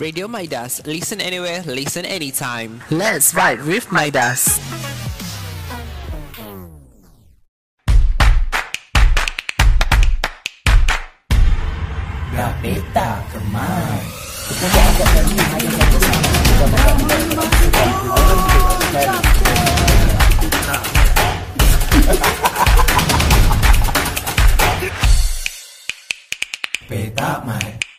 Radio Midas. Listen anywhere, listen anytime. Let's ride with Midas. Gapeta Kemang. Menjaga kami hanya satu sama. Kita Peta Mike.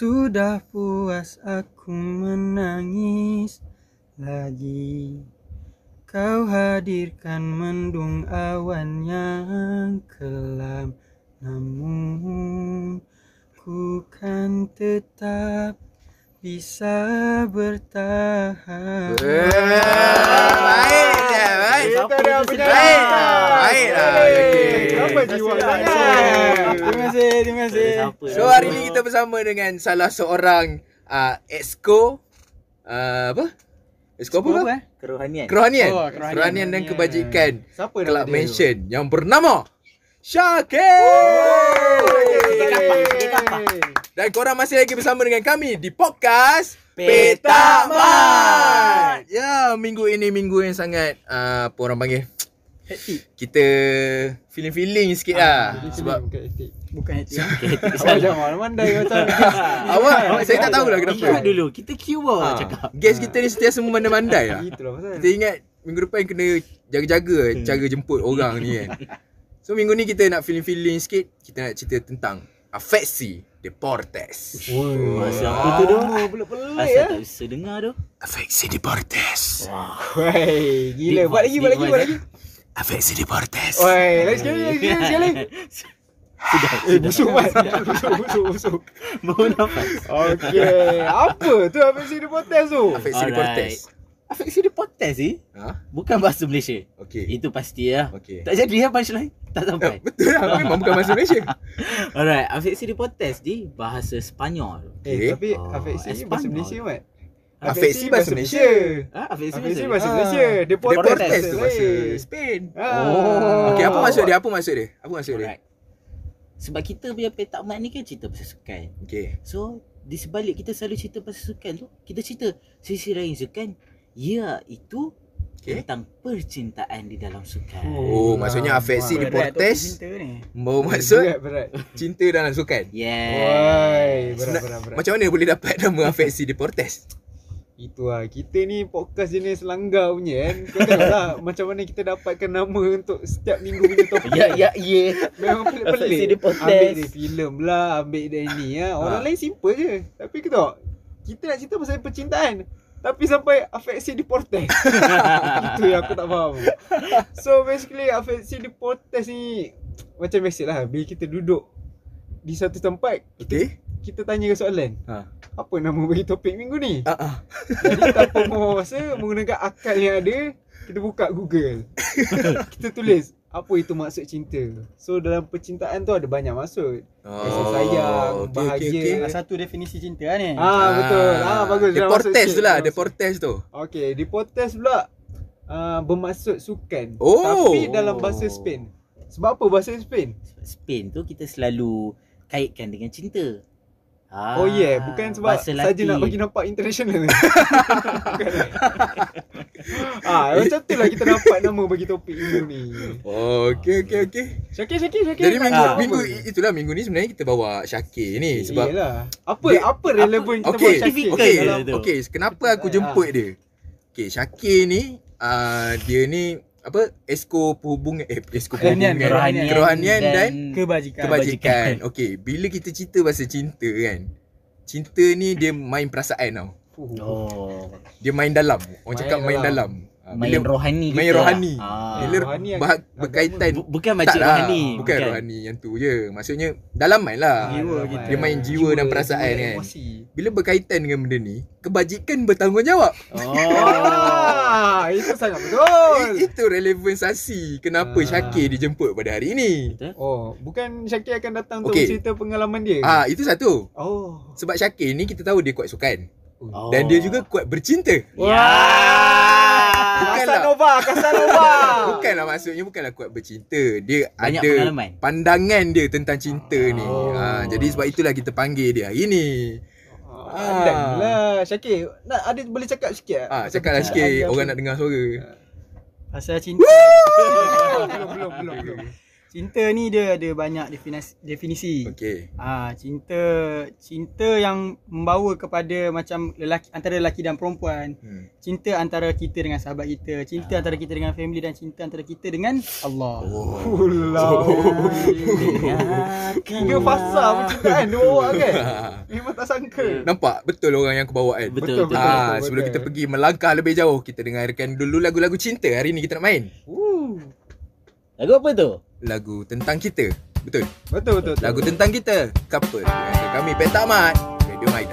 Sudah puas aku menangis lagi. Kau hadirkan mendung awan yang kelam. Namun ku kan tetap bisa bertahan Baik dia, baik. Kita dah punya Baik. Baik lah. Apa jiwa sangat? Terima kasih, terima kasih So hari ni kita bersama dengan salah seorang uh, exco uh, apa? Exco apa? Eh? Kerohanian. Kerohanian. Oh, kerohanian. kerohanian. dan kebajikan. Siapa Club dia? Mansion yang bernama Syakir. Dan korang masih lagi bersama dengan kami di podcast Petak Mat. Ya, minggu ini minggu yang sangat uh, apa orang panggil kita feeling-feeling sikit lah sebab Bukan etik. Bukan itu Awak jangan mandai macam awak saya tak tahulah Ingat kenapa. dulu. Kita cuba Ha, cakap. guest kita ni sentiasa memandai-mandai lah. Itulah pasal. Kita ingat minggu depan kena jaga-jaga cara jemput orang ni kan. So minggu ni kita nak feeling-feeling sikit, kita nak cerita tentang afeksi deportes. Masa apa tu tu? Oh, pelik-pelik Asal ya. tak bisa dengar tu. Afeksi deportes. Woi, gila. Deep Buat lagi, buat lagi, buat lagi. Afeksi deportes. Woi, lagi sekali, lagi sekali. Sudah, Eh, busuk mat. Busuk, busuk, busuk. Baru nafas. Okey. Apa tu di potes tu? Afeksi deportes. Afeksi dia potes ni. Ha? Bukan bahasa Malaysia. Okey. Itu pasti lah. Okey. Tak jadi ya punchline. Tak Eh, sampai. betul lah, memang bukan bahasa Malaysia. Alright, afeksi dia potes ni bahasa Spanyol. Okey. Eh, tapi Oh, afeksi ni bahasa. Malaysia mat. Afeksi bahasa Malaysia. Ah, afeksi Malaysia. bahasa Ah. Malaysia. Deportes Deportes tu bahasa. Spain. Ah. Oh. Okey, apa maksud dia? Apa maksud dia? Apa maksud dia? Alright. Sebab kita punya petak mat ni kan cerita pasal sukan. Okey. So di sebalik kita selalu cerita pasal sukan tu Kita cerita sisi lain sukan Ya itu Okey. tentang percintaan di dalam sukan Oh, maksudnya afeksi membawa maksud Berat, berat. cinta dalam sukan. Woi, Yes berat, berat, berat. Macam mana boleh dapat nama afeksi deportes? Itu lah. Kita ni podcast jenis langgar punya kan. Kau tengok lah macam mana kita dapatkan nama untuk setiap minggu punya topik. Ya ya ya Memang pelik-pelik. Ambil dia filem lah, ambil dia ni ya. Orang Ha. lain simple je. Tapi kita tengok, kita nak cerita pasal percintaan. Tapi sampai afeksi deportes. Itu yang aku tak faham. So basically afeksi deportes ni macam biasa lah. Bila kita duduk di satu tempat, kita, Okey. kita tanya soalan. Ha. Apa nama bagi topik minggu ni? Ah. Jadi tanpa masa menggunakan akal yang ada, kita buka Google. kita tulis apa itu maksud cinta. So dalam percintaan tu ada banyak maksud. Kasih sayang, okey, bahagia. okey, okey. Salah satu definisi cinta lah ni Ah betul. Ah bagus. Dah masuk Deportes tu lah, deportes tu. Okey, deportes pula uh, bermaksud sukan. Oh. Tapi dalam bahasa Spain. Sebab apa bahasa Spain? Spain tu kita selalu kaitkan dengan cinta ah, oh yeah, bukan sebab saja nak bagi nampak international. Ah, macam tu lah kita dapat nama bagi topik minggu ni. Oh, okey okey okey. Syakir, Syakir, Syakir. Jadi minggu Ah, minggu apa? itulah minggu ni sebenarnya kita bawa Syakir ni sebab Yelah. Apa Dia- apa relevan kita Okey, buat Syakir okey, okey. Kenapa aku jemput dia? Okey, Syakir ni uh, dia ni apa? Esko perhubungan eh esko Kerohanian, perhubungan, kerohanian kerohanian dan Kebajikan kebajikan. Okey, bila kita cerita pasal cinta kan. Cinta ni dia main perasaan tau. Oh Dia main dalam. Orang Main cakap main dalam. Ah, Main bila- rohani main kita rohani. lah. ah. Bila rohani bah- berkaitan Bu- Bukan makcik lah, rohani Bukan rohani yang tu je. Maksudnya dalam main lah. Jiwa kita. Dia main jiwa dan perasaan jiwa kan. Emosi. Bila berkaitan dengan benda ni, kebajikan bertanggungjawab. Oh itu sangat betul. I- Itu relevansasi kenapa Ah. Syakir dijemput pada hari ini. Oh, bukan Syakir akan datang untuk Okey. cerita pengalaman dia. Ah, itu satu. Oh. Sebab Syakir ni kita tahu dia kuat sukan. Oh. Dan dia juga kuat bercinta. Ya Bukanlah. Casanova, Casanova. Bukanlah maksudnya bukanlah kuat bercinta. Dia Banyak ada pengalaman. pandangan dia tentang cinta ni. Oh. Ha, jadi sebab itulah kita panggil dia hari ni. Pandang lah Syakir nak, Ada boleh cakap sikit Ah, cakaplah percintaan sikit orang nak dengar suara. Pasal cinta. belum, belum, belum, belum. Cinta ni dia ada banyak definisi. definisi. Okey. Ah, cinta cinta yang membawa kepada macam lelaki antara lelaki dan perempuan. Hmm. Cinta antara kita dengan sahabat kita, cinta antara kita dengan family dan cinta antara kita dengan Allah. Oh. Pulau Tiga fasa percintaan dia bawa kan Memang tak sangka Nampak betul orang yang aku bawa kan. Betul, betul. Ah, betul, sebelum betul. kita pergi melangkah lebih jauh, kita dengarkan dulu lagu-lagu cinta hari ni kita nak main. Lagu apa tu? Lagu tentang kita. Betul. Betul betul, betul. Lagu tentang kita. Couple. Dengan kami Petak Mat. Radio Maidas.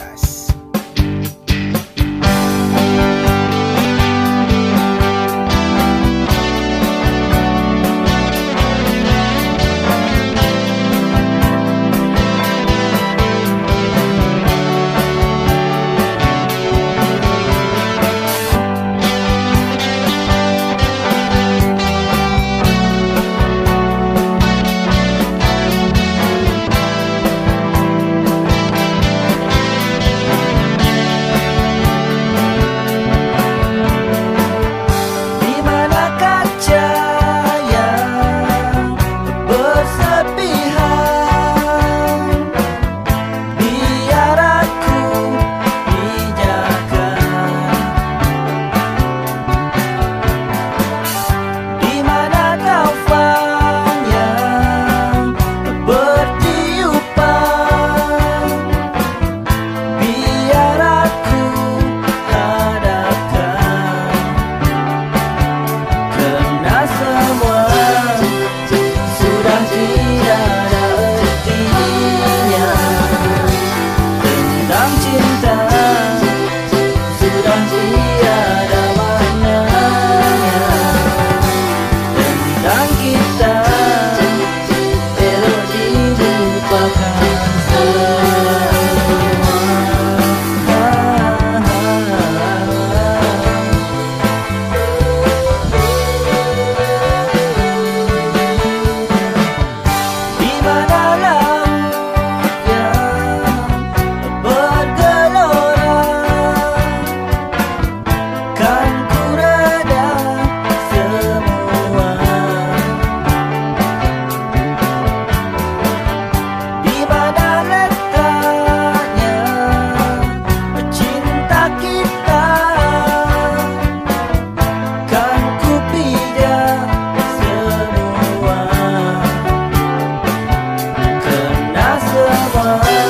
Semua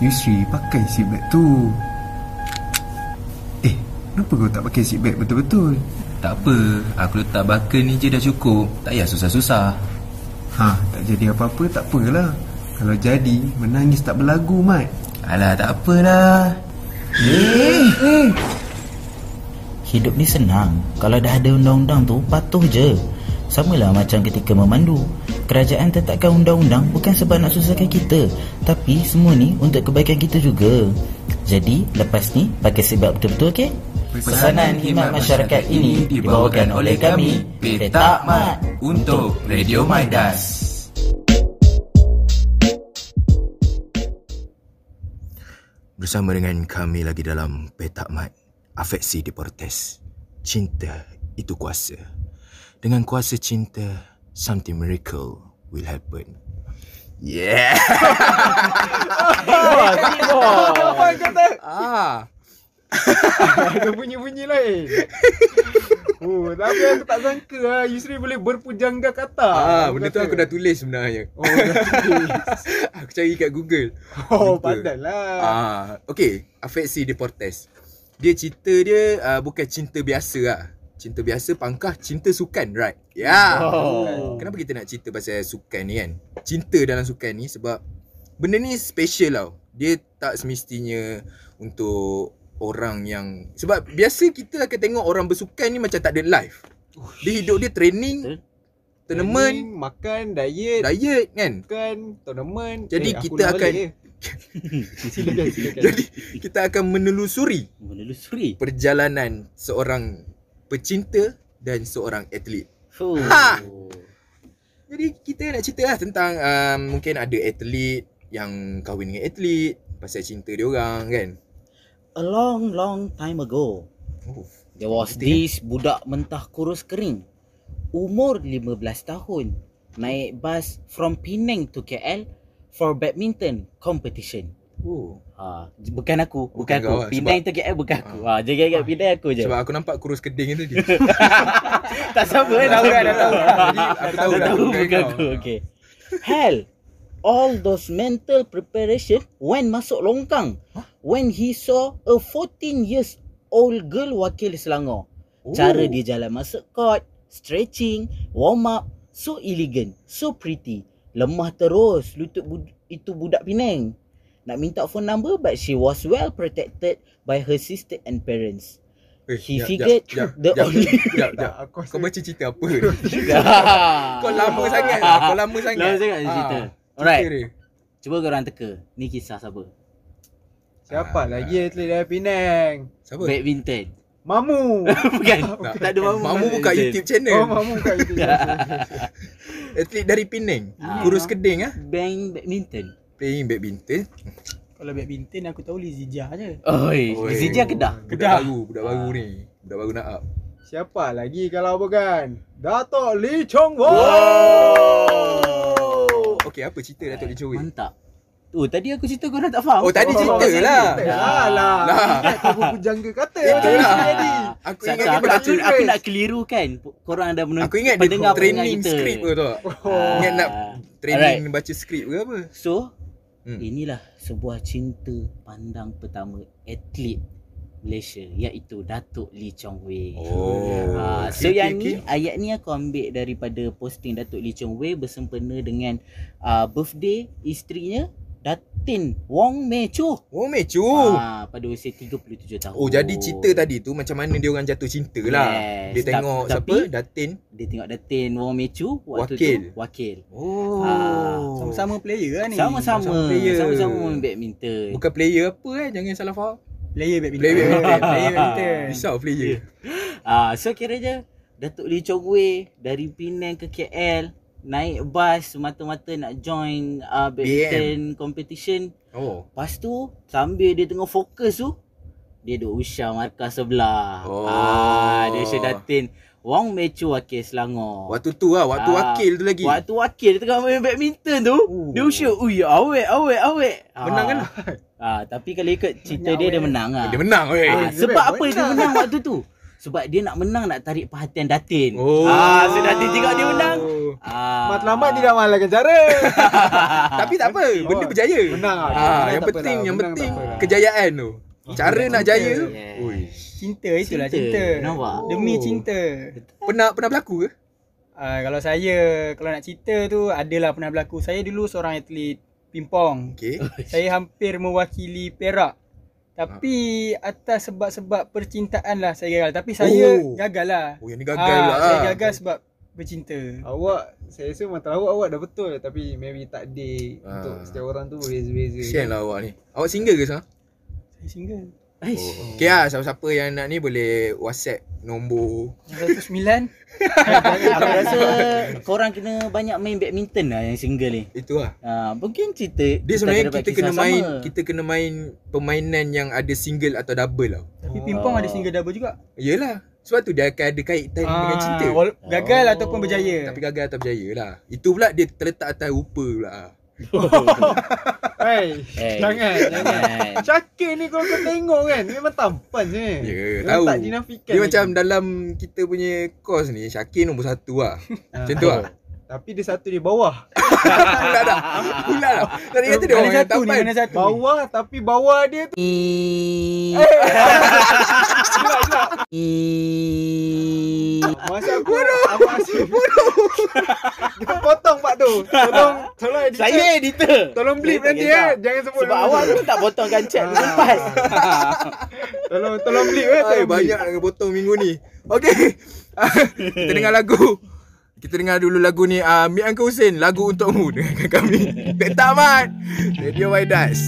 Yusri pakai seatbelt tu Eh Kenapa kau tak pakai seatbelt betul-betul Tak apa, aku letak bakal ni je dah cukup. Tak payah susah-susah. Ha tak jadi apa-apa tak apalah Kalau jadi menangis tak berlagu Mat Alah, tak apalah. Eh, Hidup ni senang. Kalau dah ada undang-undang tu, patuh je. Samalah macam ketika memandu. Kerajaan tetapkan undang-undang bukan sebab nak susahkan kita. Tapi semua ni untuk kebaikan kita juga. Jadi, lepas ni, pakai sebab betul-betul, okey? Pesanan khidmat masyarakat ini dibawakan oleh kami, Petak Mat. Untuk Radio Maidas. Bersama dengan kami lagi dalam Petak Mat Afeksi Deportes Cinta itu kuasa Dengan kuasa cinta Something miracle will happen Yeah Apa kata? Ah Ada bunyi-bunyi lain. Oh, tapi aku tak sangka lah Yusri boleh berpujangga kata. Ah, Aku benda tu kata. aku dah tulis sebenarnya. Oh, dah tulis. Aku cari kat Google. Oh, Lupa. pandai lah. Ah, okay. Afeksi Deportes. Dia cerita dia uh, bukan cinta biasa lah. Cinta biasa pangkah cinta sukan, right? Ya. Yeah. Oh. Kenapa kita nak cerita pasal sukan ni kan? Cinta dalam sukan ni sebab benda ni special tau. Dia tak semestinya untuk orang yang sebab biasa kita akan tengok orang bersukan ni macam tak ada life. Dia hidup dia training, tournament, Training, makan, diet, diet kan. makan, tournament. Jadi aku kita akan- eh. silakan, silakan. Jadi kita akan menelusuri Menelusuri. perjalanan seorang pecinta dan seorang atlet. Fuh. Ha! Jadi kita nak cerita lah tentang um, mungkin ada atlet yang kahwin dengan atlet pasal cinta dia orang kan. A long long time ago, Oh. there was this budak mentah kurus kering. Umur 15 tahun. Naik bas from Penang to KL for badminton competition. Oh. Ha, bukan aku, bukan, Bukan kau aku. lah, Penang sebab- to KL bukan aku. Ha, jaga kat Penang aku je. Sebab aku nampak kurus keding tu dia. tak sama eh, tahu kan, dah tahu kan. Jadi aku tahu dah tahu bukan bukan kau. aku. Okay. Hell, all those mental preparation when masuk longkang. When he saw a 14 years old girl wakil Selangor. Oh. Cara dia jalan masuk court, stretching, warm up, so elegant, so pretty. Lemah terus lutut bud- itu budak Penang. Nak minta phone number but she was well protected by her sister and parents. Eh, He jap, figured jap, the jap, only- jap, jap. aku rasa Kau baca cerita apa? Kau Kau lama sangat lah. Kau lama sangat. Lama sangat dia Ah, cerita. cerita Alright. dia. Cuba korang teka. Ni kisah siapa? Siapa Ah. lagi atlet dari Penang? Siapa? Badminton. Mamu. Bukan. Tak. tak ada mamu. Mamu buka. YouTube channel. Oh, Mamu kat itu. Atlet dari Penang. Ah. Kurus keding ah. Bang badminton. Playing badminton. Kalau badminton aku tahu Lizija je. Oi, Oi. Zija Kedah. Budak baru, budak baru ni. Budak baru nak up. Siapa lagi kalau bukan Datuk Lee Chong Won. Oh. Okey, apa cerita Datuk Lee Chong Wei? Mantap. Tu tadi aku cerita korang tak faham. Oh, tadi cerita Oh, lah. Lah lah. Lah. Ingat kau berpujangga kata Itu macam lah. tadi. Aku ingat dia aku, baca aku, aku nak keliru kan korang dah menonton Aku ingat dia training skrip ke tu. Oh. Ingat nak Ah. training Alright. baca skrip ke apa? So, Hmm. inilah sebuah cinta pandang pertama atlet Malaysia iaitu Datuk Lee Chong Wei. Oh. Ah, so Okey, yang okey, ni ayat ni aku ambil daripada posting Datuk Lee Chong Wei bersempena dengan uh, birthday isterinya Datin Wong Mei Chu. Oh, Mecu. Ah, pada usia 37 tahun. Oh, jadi cerita tadi tu macam mana dia orang jatuh cinta lah. Yes, Dia tengok tapi- siapa? Datin. Dia tengok Datin Wong Mei Chu waktu Wakil. tu wakil. Oh. Ah, Sama-sama player lah ni. Sama-sama Sama-sama player. sama-sama main badminton. Bukan player apa eh, jangan salah faham. Player badminton. Player badminton. player badminton. Risau player. Ah, so kira je Datuk Lee Chong Wei dari Penang ke KL naik bas semata-mata nak join uh, badminton competition. Oh. Lepas tu sambil dia tengah fokus tu dia duk usah markah sebelah. Oh. Ah, dia usah datin Wong Mechu wakil Selangor. Waktu tu lah, waktu Ah, wakil tu lagi. Waktu wakil dia tengah main badminton tu, Oh. dia usah, ui awet awet awet. Menang kan? Ah, tapi kalau ikut cerita dia dia awet. menang ah. Dia menang weh. Ah, dia sebab menang. apa dia menang waktu tu? Sebab dia nak menang nak tarik perhatian Datin. Oh. Ah, so Datin tengok dia menang. Ah. Matlamat tidak malahkan cara. Tapi tak apa, benda Oh. berjaya. Menang ah. Ah, Menang yang penting, yang Menang penting kejayaan tu. Cara nak jaya. Yes. Ui. Cinta itulah Cinta. cinta. Nampak? Demi Oh. cinta. Pernah pernah berlaku ke? Uh, kalau saya kalau nak cerita tu adalah pernah berlaku. Saya dulu seorang atlet pingpong. Okey. Saya hampir mewakili Perak. Tapi atas sebab-sebab percintaan lah saya gagal. Tapi saya Oh. gagal lah. Oh, yang ni gagal Ah, lah. Saya gagal sebab bercinta. Awak saya rasa mata awak awak dah betul tapi maybe takdir Ah. untuk setiap orang tu berbeza-beza. Kesian lah awak ni. Awak single ke sekarang? Saya single. Aish. Oh. Okay lah, siapa-siapa yang nak ni boleh WhatsApp nombor. 109 Aku rasa korang kena banyak main badminton lah yang single ni. Itu lah. Ha, mungkin cerita Dia sebenarnya dapat kita kena main sama. kita kena main permainan yang ada single atau double tau. Tapi pingpong ada single double juga Yelah. Sebab tu dia akan ada kaitan dengan cinta. Gagal Oh. ataupun berjaya Tapi gagal atau berjaya lah. Itu pula dia terletak atas rupa pula. Hai, Eh, jangan, jangan. Syakir ni kalau kau tengok kan, memang tampan je. Ya, Memang tahu. Tak dinafikan. Dia macam dalam kita punya course ni Syakir nombor satu lah. Ah. Macam tu lah. Tapi dia satu di bawah. Pula dah. Pula dah. Tadi kata dia orang yang satu ni mana satu Bawah tapi bawah dia tu. Masa aku Abang Asyik Kita potong part tu Tolong Tolong editor Saya editor. Tolong blip nanti eh Jangan sebut Sebab awak tu. tak potongkan chat tu lepas. Tolong Tolong blip eh banyak nak potong minggu ni. Okey. kita dengar lagu. Kita dengar dulu lagu ni uh, Mi Uncle Hussein Lagu untukmu. Dengarkan kami. Tak tamat Radio Waidas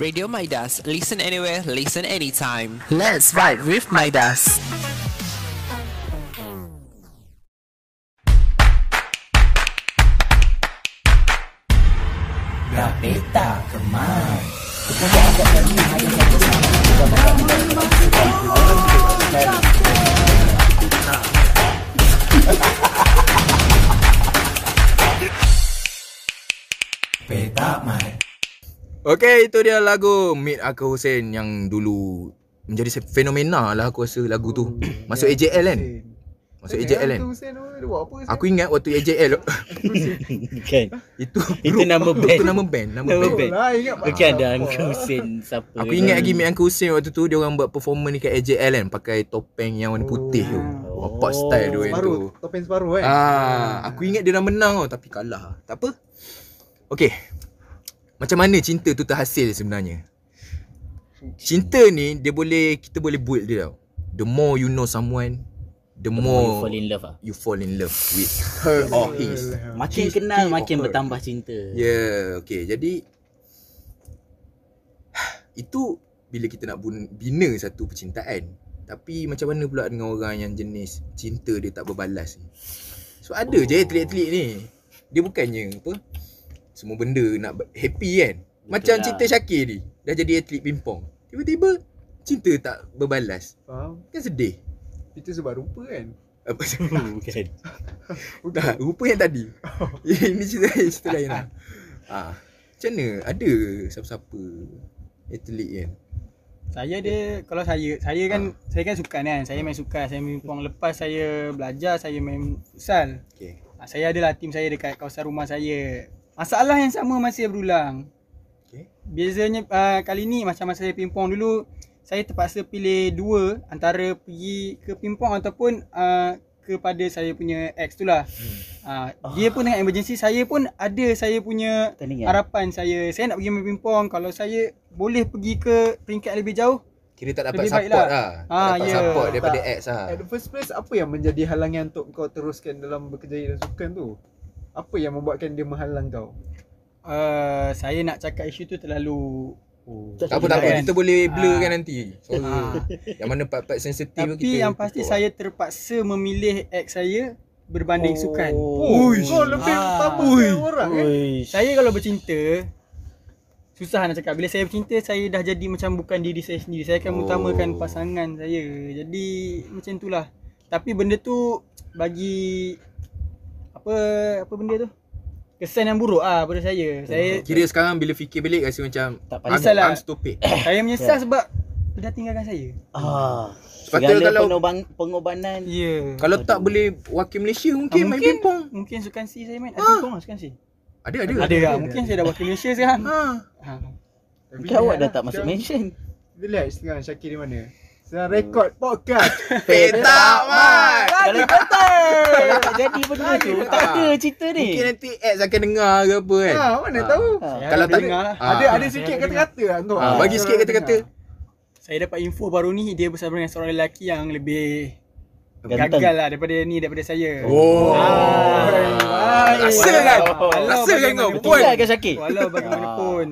Radio Midas. Listen anywhere, listen anytime. Let's vibe with Midas. Okay, itu dia lagu Meet Aka Hussein yang dulu menjadi fenomena lah aku rasa lagu tu. Masuk AJL kan? Masuk AJL kan? Hussein apa? Aku ingat waktu AJL Kan itu Itu nama band. Itu nama band, nama Nama band. band. lah ingat Bukan ada Uncle Hussein Siapa Aku ingat lagi Meet Uncle Hussein waktu tu dia orang buat performance dekat AJL kan pakai topeng yang warna putih tu. Oh. Bapak style dia yang tu. Separuh Topeng separuh kan Ah, aku ingat dia dah menang tau tapi kalah. Tak apa. Okay. Macam mana cinta tu terhasil sebenarnya? Cinta ni dia boleh kita boleh build dia tau. The more you know someone, the You more fall in love ah. you fall in love with her or his. Makin His, kenal makin her. bertambah cinta yeah, okay. Jadi itu bila kita nak bina satu percintaan. Tapi macam mana pula dengan orang yang jenis cinta dia tak berbalas ni? So ada oh. je atlet-atlet ni. Dia bukannya apa? Semua benda nak happy kan? Macam lah. cinta Syakir ni. Dah jadi atlet pingpong. Tiba-tiba cinta tak berbalas. Faham Kan sedih. Itu sebab rupa kan Apa Bukan Dah, rupa yang tadi. Ini cerita cerita lain lah. Ah, macam mana? Ada siapa-siapa atlet kan? Saya dia kalau saya saya kan saya kan sukan kan. Saya main sukan, saya main pingpong lepas saya belajar saya main futsal. Okay. Ha, saya adalah tim saya dekat kawasan rumah saya. Masalah yang sama masih berulang. Okay. Bezanya uh, kali ni macam masa saya pingpong dulu saya terpaksa pilih dua antara pergi ke pingpong ataupun uh, kepada saya punya ex tu lah. Hmm. Uh, dia pun dengan emergency saya pun ada saya punya Tandingan. harapan saya. Saya nak pergi main pingpong kalau saya boleh pergi ke peringkat lebih jauh Kira tak dapat Lebih baik support lah. lah. Ah, tak dapat ya. support daripada Tak. ex lah. At the first place Apa yang menjadi halangan Untuk kau teruskan Dalam berkejaya dan sukan tu Apa yang membuatkan dia menghalang kau uh, saya nak cakap isu tu terlalu oh, Tak apa tak apa kan? kita boleh blur Ah. kan nanti. Suara. Ah. yang mana part-part sensitif Tapi yang pasti saya terpaksa memilih ex saya berbanding oh. sukan. Oh, kau lebih Ah. utama ke orang eh Uish. Saya kalau bercinta susah nak cakap. Bila saya bercinta saya dah jadi macam bukan diri saya sendiri. Saya akan Oh. utamakan pasangan saya. Jadi macam itulah. Tapi benda tu bagi apa apa benda tu? Kesan yang buruk ah pada saya. Saya Kira sekarang bila fikir balik rasa macam Tak I'm, pandai lah. I'm stupid. saya menyesal sebab dia dah tinggalkan saya. Ah, Sepatutnya segala kalau- pengoban, pengobanan Ya. Yeah. Kalau tak boleh wakil Malaysia mungkin, Ah, main mungkin. pingpong. Mungkin sukan si saya main. Ada pingpong lah sukan si. Ada ada. Ada lah. Mungkin saya dah wakil Malaysia sekarang. Ha. Ha. Tapi Kau awak dah tak masuk mention Kita lihat sekarang Syakir di mana Sekarang rekod podcast Petak mat. Kalau tak jadi benda tu Tak ada cerita ni Mungkin nanti ex akan dengar ke apa kan. Ha, mana tahu Ah. Kalau tak dengar ada lah. Ah. Ada ada Saya sikit kata-kata lah kau Ah, bagi sikit kata-kata. Saya dapat info baru ni dia bersama dengan seorang lelaki yang lebih Ganteng. gagal lah daripada ni daripada saya. Oh. Ah, Rasa kan? Rasa kan kau? Betul lah ke Syakir? Walau bagaimanapun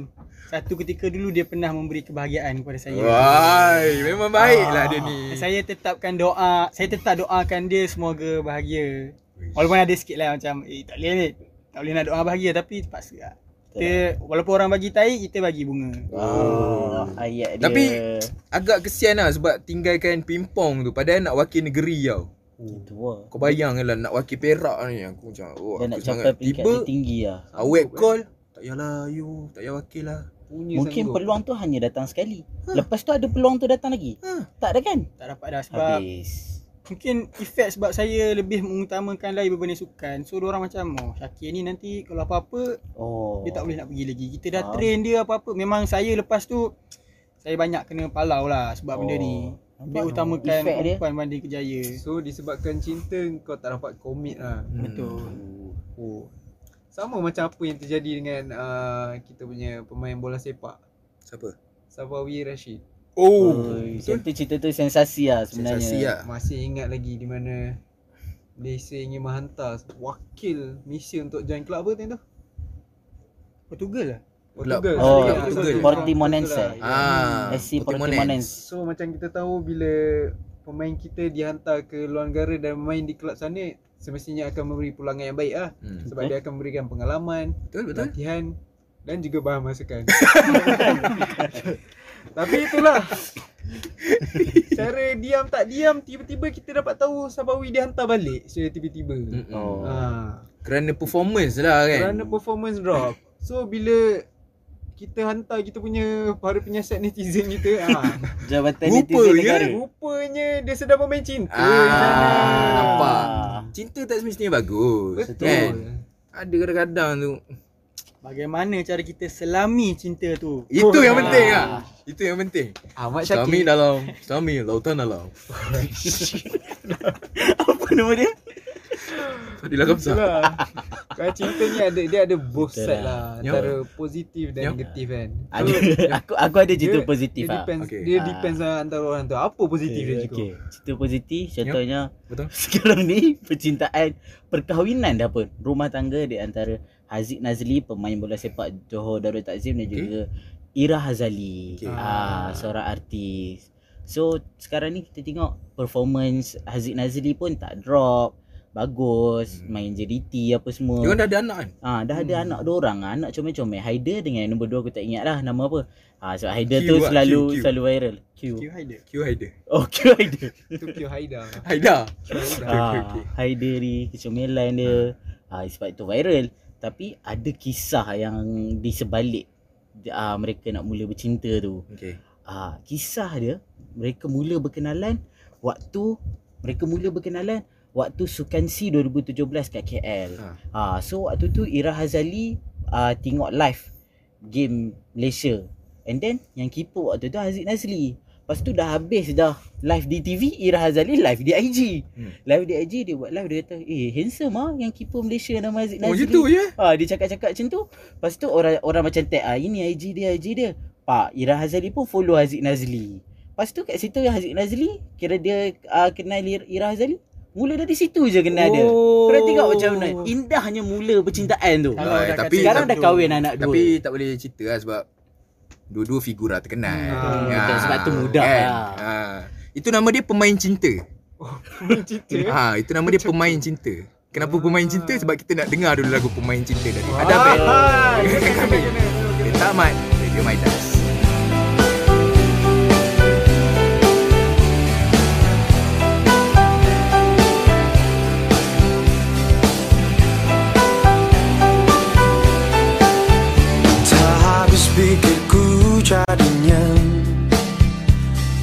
satu ketika dulu dia pernah memberi kebahagiaan kepada saya. Wai, memang baiklah dia ni. Saya tetapkan doa, saya tetap doakan dia semoga bahagia. Walaupun ada sikit lah macam eh tak boleh ni. Tak boleh nak doa bahagia tapi terpaksa lah. Kita, walaupun orang bagi tai, kita bagi bunga. Oh, ayat dia Tapi agak kesian lah sebab tinggalkan pingpong tu padahal nak wakil negeri tau. Lah Kau bayang lah nak wakil Perak ni aku macam oh, Dia aku nak sangat capai peringkat tiba tinggi lah awet call tak payahlah you tak payah wakil lah. Punya Mungkin sanggup. peluang tu hanya datang sekali Lepas tu ada peluang tu datang lagi Ha. Tak ada kan? Tak dapat dah sebab Habis mungkin efek sebab saya lebih mengutamakan lain berbanding sukan. So orang macam oh Syakir ni nanti kalau apa-apa Oh dia tak boleh nak pergi lagi. Kita dah Faham. train dia apa-apa. Memang saya lepas tu saya banyak kena palau lah sebab benda ni. Dia Nampak? utamakan dia. perempuan banding kejaya. So disebabkan cinta kau tak dapat commit lah Betul. Oh Sama macam apa yang terjadi dengan uh, kita punya pemain bola sepak Siapa? Sabawi Rashid Oh, Oi, Macam tu cerita tu sensasi lah sebenarnya Sensasi lah. Masih ingat lagi di mana Malaysia ingin menghantar wakil Malaysia untuk join kelab apa tu? Portugal lah. Portugal. Oh, Sorry, Portugal. Portugal. Portimonense. Lah. Ah, SC. Portimonense So macam kita tahu bila pemain kita dihantar ke luar negara dan main di kelab sana semestinya akan memberi pulangan yang baik lah Hmm. sebab dia akan memberikan pengalaman, Betul betul. latihan dan juga bahan masakan. Tapi itulah. Cara diam tak diam tiba-tiba kita dapat tahu Sabawi dia hantar balik secara tiba-tiba. Oh. Ha. Kerana performance lah kan. Kerana performance drop. So bila kita hantar kita punya para penyiasat netizen kita ha, Jabatan Rupa netizen negara. rupanya dia sedang bermain cinta Ah, nampak. Cinta tak semestinya bagus. Betul. Kan? Ada kadang-kadang tu. Bagaimana cara kita selami cinta tu? Itu yang Ah. penting lah. Itu yang penting. Ahmad Selami Syakir. dalam, selami lautan dalam. Apa nama dia? Fadilah Kamsah. Itulah. Kalau cinta ni ada dia ada both Betul side lah. lah. Antara positif dan negatif kan. Ada aku aku ada cerita Dia- positif Dia ah. depends, Okay. dia Ah. depends lah antara orang tu. Apa positif dia juga. Okey, cerita positif contohnya Betul. sekarang ni percintaan perkahwinan dah pun rumah tangga di antara Haziq Nazli pemain bola sepak Johor Darul Takzim dan juga Ira Hazali Okey. ah seorang artis. So sekarang ni kita tengok performance Haziq Nazli pun tak drop bagus Hmm. main JDT apa semua. Dia dah ada anak kan? Ah dah ada Hmm. anak dua orang ah, anak comel-comel. Haider dengan yang nombor dua aku tak ingat lah nama apa. Ah sebab Haider Q tu selalu Q, Q. selalu viral. Q. Q Haider. Q Haider. Oh Q Haider. Itu Kyo Haida. Haida. ah, okey. Haider ni kecomelan dia. Ah sebab itu viral. Tapi ada kisah yang di sebalik ah, mereka nak mula bercinta tu. Okay. Ah kisah dia mereka mula berkenalan waktu mereka mula berkenalan waktu Sukan C 2017 kat KL. Ha. Ah so waktu tu Ira Hazali ah tengok live game Malaysia. And then yang keeper waktu tu Haziq Nazli. Lepas tu dah habis dah live di TV, Ira Hazali live di IG. Hmm. Live di IG dia buat live dia kata, "Eh, handsome ah yang keeper Malaysia nama Haziq Oh, Nazli." macam tu je? Ah dia cakap-cakap macam tu. Lepas tu orang orang macam tag ah ini IG dia IG dia. Pak Ira Hazali pun follow Haziq Nazli. Lepas tu kat situ Haziq Nazli kira dia uh, kenal Ir- Ira Hazali. Mula dari situ je kenal dia. Oh. Kau tengok macam mana indahnya mula percintaan tu. Kalau Ah, dah tapi- Sekarang dah kahwin anak dua. Tapi tak boleh cerita lah sebab dua-dua figura terkenal. Hmm, betul. Sebab tu mudah lah. Ha. Itu nama dia pemain cinta. Main cinta. Ha, itu nama dia pemain cinta. Kenapa pemain cinta? Sebab kita nak dengar dulu lagu pemain cinta tadi. Ah, Ada apa? kena, Kami. kena, kena. Dia tamat Radio Maidas. Pikirku jadinya.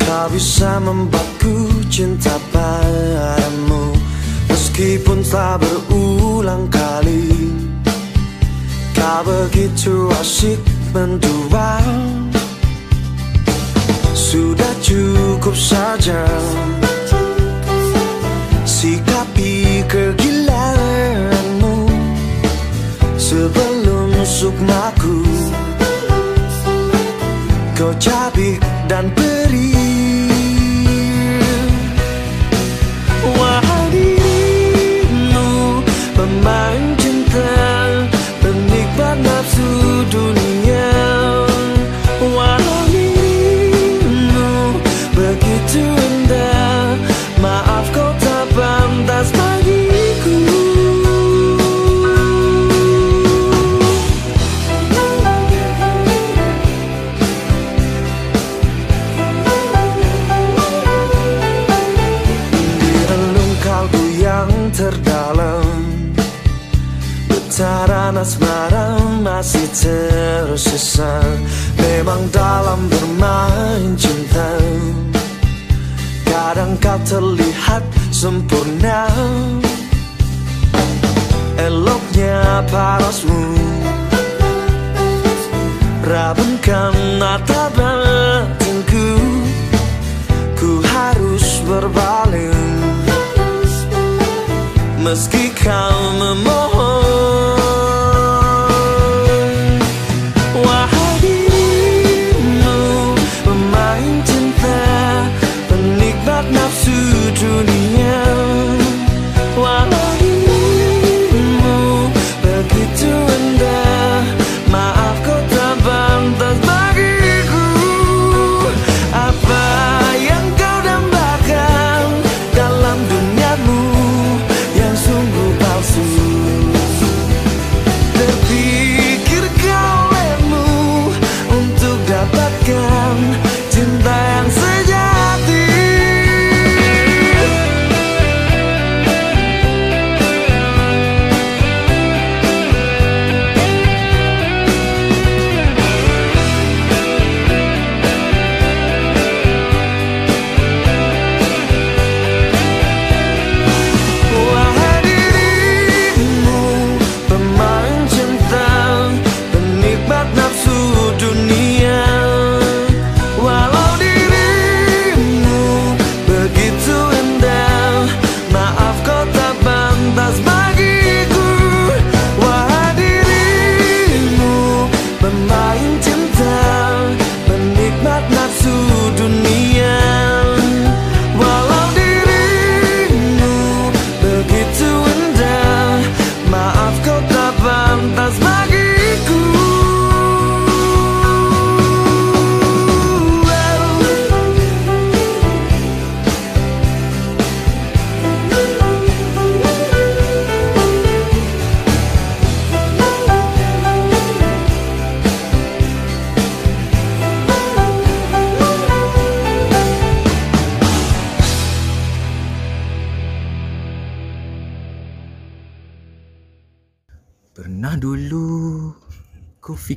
Kau bisa membuatku cinta padamu Meskipun telah berulang kali. Kau begitu asyik mendua Sudah cukup saja. Sikapi kegilaanmu. Sebelum sukmaku Cabik dan perih terdalam. Getaran asmara masih tersisa. Memang dalam bermain cinta. Kadang kau terlihat sempurna. Eloknya parasmu. Rabunkan mata batinku. Ku harus berpaling Meski kau memohon sky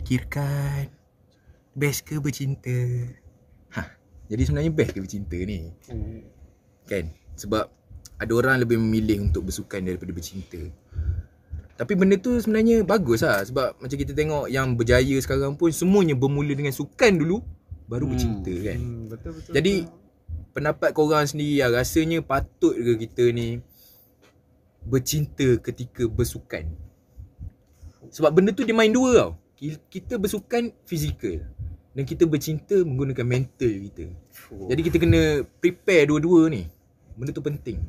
fikirkan Best ke bercinta? Ha Jadi sebenarnya best ke bercinta ni? Kan? Sebab Ada orang lebih memilih untuk bersukan daripada bercinta. Tapi benda tu sebenarnya bagus lah. Sebab macam kita tengok yang berjaya sekarang pun Semuanya bermula dengan sukan dulu Baru Hmm. bercinta kan? Hmm, betul betul. Jadi pendapat korang sendiri lah Rasanya patut ke kita ni Bercinta ketika bersukan? Sebab benda tu dia main dua tau Kita bersukan fizikal Dan kita bercinta menggunakan mental kita. Jadi kita kena prepare dua-dua ni. Benda tu penting.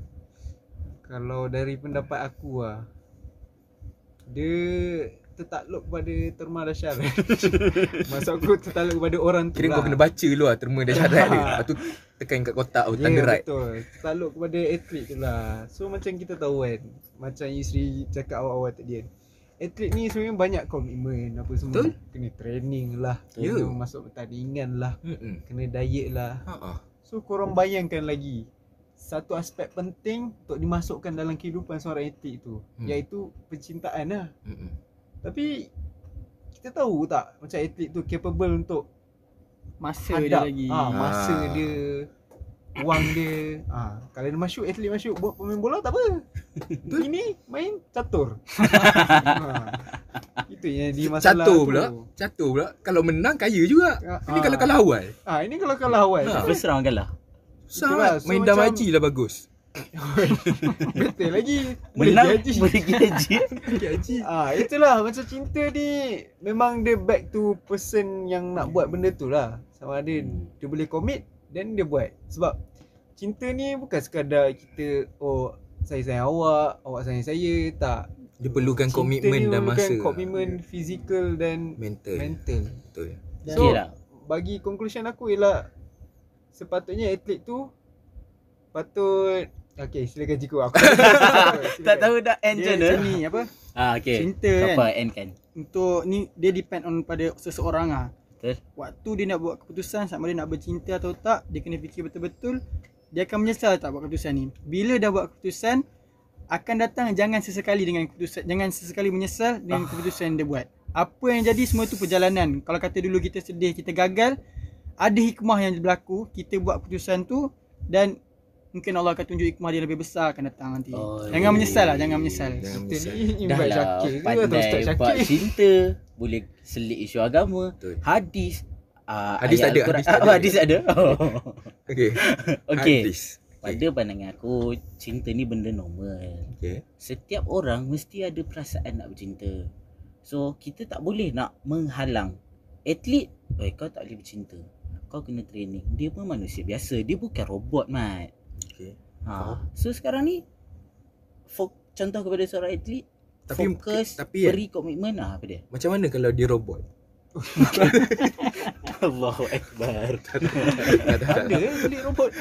Kalau dari pendapat aku lah Dia tertakluk kepada terma dan syarat Maksud aku tertakluk kepada orang tu Kira lah. kau kena baca dulu lah terma dan syarat dia Lepas tu tekan kat kotak oh, tanda Ya right. betul. Tertakluk kepada atlet tu lah. So macam kita tahu kan Macam Yusri cakap awal-awal tadi kan Atlet ni sebenarnya banyak komitmen apa semua Betul. Kena training lah Ya. Kena masuk pertandingan lah Mm-mm. Kena diet lah Ha-ha. So korang bayangkan lagi Satu aspek penting Untuk dimasukkan dalam kehidupan seorang atlet tu hmm. Iaitu percintaan lah Mm-mm. Tapi Kita tahu tak Macam atlet tu capable untuk Masa hadap dia lagi. ha, Masa Ah. dia Wang dia ha, Kalau dia masuk Atlet masuk Buat pemain bola tak apa Ini main catur ha, Itu yang di masalah Catur tu. pula Catur pula Kalau menang kaya juga Ah, Ini ah. kalau kalah awal ha, Ini kalau kalah awal Ha. First round kalah. Itulah, lah so Main dam macam- haji lah bagus Betul lagi Menang boleh gaji. Haji Ah itulah macam cinta ni memang dia back to person yang nak buat benda tu lah. Sama ada dia boleh commit dan dia buat. Sebab cinta ni bukan sekadar kita oh saya sayang awak, awak sayang saya, tak. Dia perlukan Cinta komitmen dan masa komitmen fizikal dan Mental mental. Betul So Okey lah. bagi conclusion aku ialah sepatutnya atlet tu patut Okay, silakan Jiku aku. Tak tahu dah end Dia je macam ni apa? Ah okey. Cinta kan. Apa end kan? Untuk ni dia depend on pada seseorang ah. Betul. Waktu dia nak buat keputusan sama dia nak bercinta atau tak, dia kena fikir betul-betul dia akan menyesal tak buat keputusan ni. Bila dah buat keputusan akan datang jangan sesekali dengan keputusan jangan sesekali menyesal dengan keputusan yang dia buat. Apa yang jadi semua tu perjalanan. Kalau kata dulu kita sedih, kita gagal, ada hikmah yang berlaku, kita buat keputusan tu dan mungkin Allah akan tunjuk hikmah dia lebih besar akan datang nanti. Oh, jangan menyesal lah, jangan menyesal. Jangan menyesal Dah lah pandai buat cinta Boleh selit isu agama Betul. Hadis uh, Hadis tak ada, hadis tak ada. Oh, hadis ada. Oh. Okay Okey. Hadis. Pada pandangan aku Cinta ni benda normal. Okay Setiap orang mesti ada perasaan nak bercinta. So kita tak boleh nak menghalang Atlet Eh kau tak boleh bercinta. Kau kena training. Dia pun manusia biasa. Dia bukan robot mat. Okay ha. So sekarang ni fo- Contoh kepada seorang atlet Tapi- Fokus tapi kan- Beri komitmen. Ah, Apa dia? Macam mana kalau dia robot Allahu Akbar Ada eh atlet robot.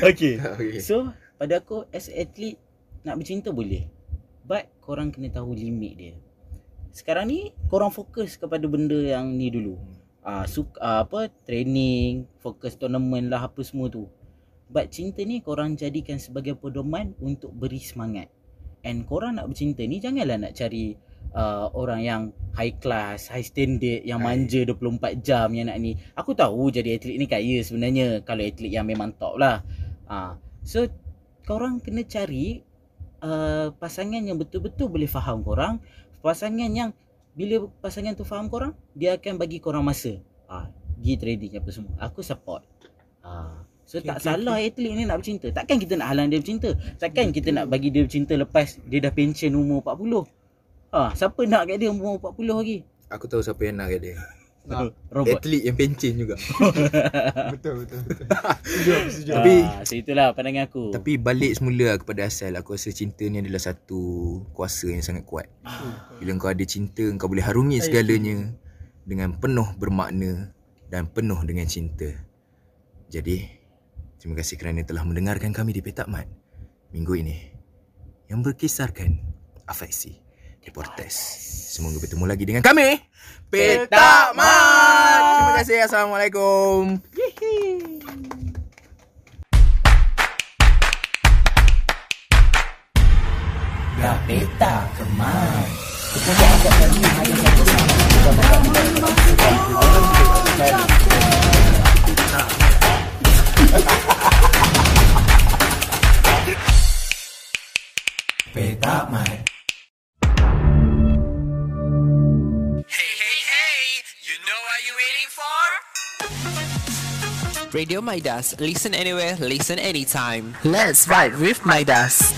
Okay Okay So pada aku as athlete nak bercinta boleh. But korang kena tahu limit dia. Sekarang ni korang fokus kepada benda yang ni dulu. Ah uh, suka uh, apa training, fokus tournament lah apa semua tu. But cinta ni korang jadikan sebagai pedoman untuk beri semangat. And korang nak bercinta ni janganlah nak cari uh, orang yang high class, high standard, yang manja 24 jam yang nak ni. Aku tahu jadi atlet ni kaya sebenarnya kalau atlet yang memang top lah. Ah, uh, so korang kena cari uh, pasangan yang betul-betul boleh faham korang, pasangan yang bila pasangan tu faham korang, dia akan bagi korang masa. Ah, pergi trading apa semua. Aku support. Ah, so Okay, tak okay, salah atlet ni nak bercinta. Takkan kita nak halang dia bercinta. Takkan kita nak bagi dia bercinta lepas dia dah pension umur 40. Ah, siapa nak kat dia umur 40 lagi? Aku tahu siapa yang nak kat dia. Robot. Atlet yang pencen juga Betul betul betul. Setuju aku setuju. Tapi- ah, so itulah pandangan aku. Tapi balik semula kepada asal Aku rasa cinta ni adalah satu kuasa yang sangat kuat Bila kau ada cinta Kau boleh harungi segalanya Dengan penuh bermakna Dan penuh dengan cinta Jadi Terima kasih kerana telah mendengarkan kami di Petak Mat Minggu ini Yang berkisarkan Afeksi Deportes. Semoga bertemu lagi dengan kami. Petak Mat. Terima kasih. Assalamualaikum. Dah peta kemas Peta mat Radio Midas. Listen anywhere, listen anytime. Let's vibe with Midas.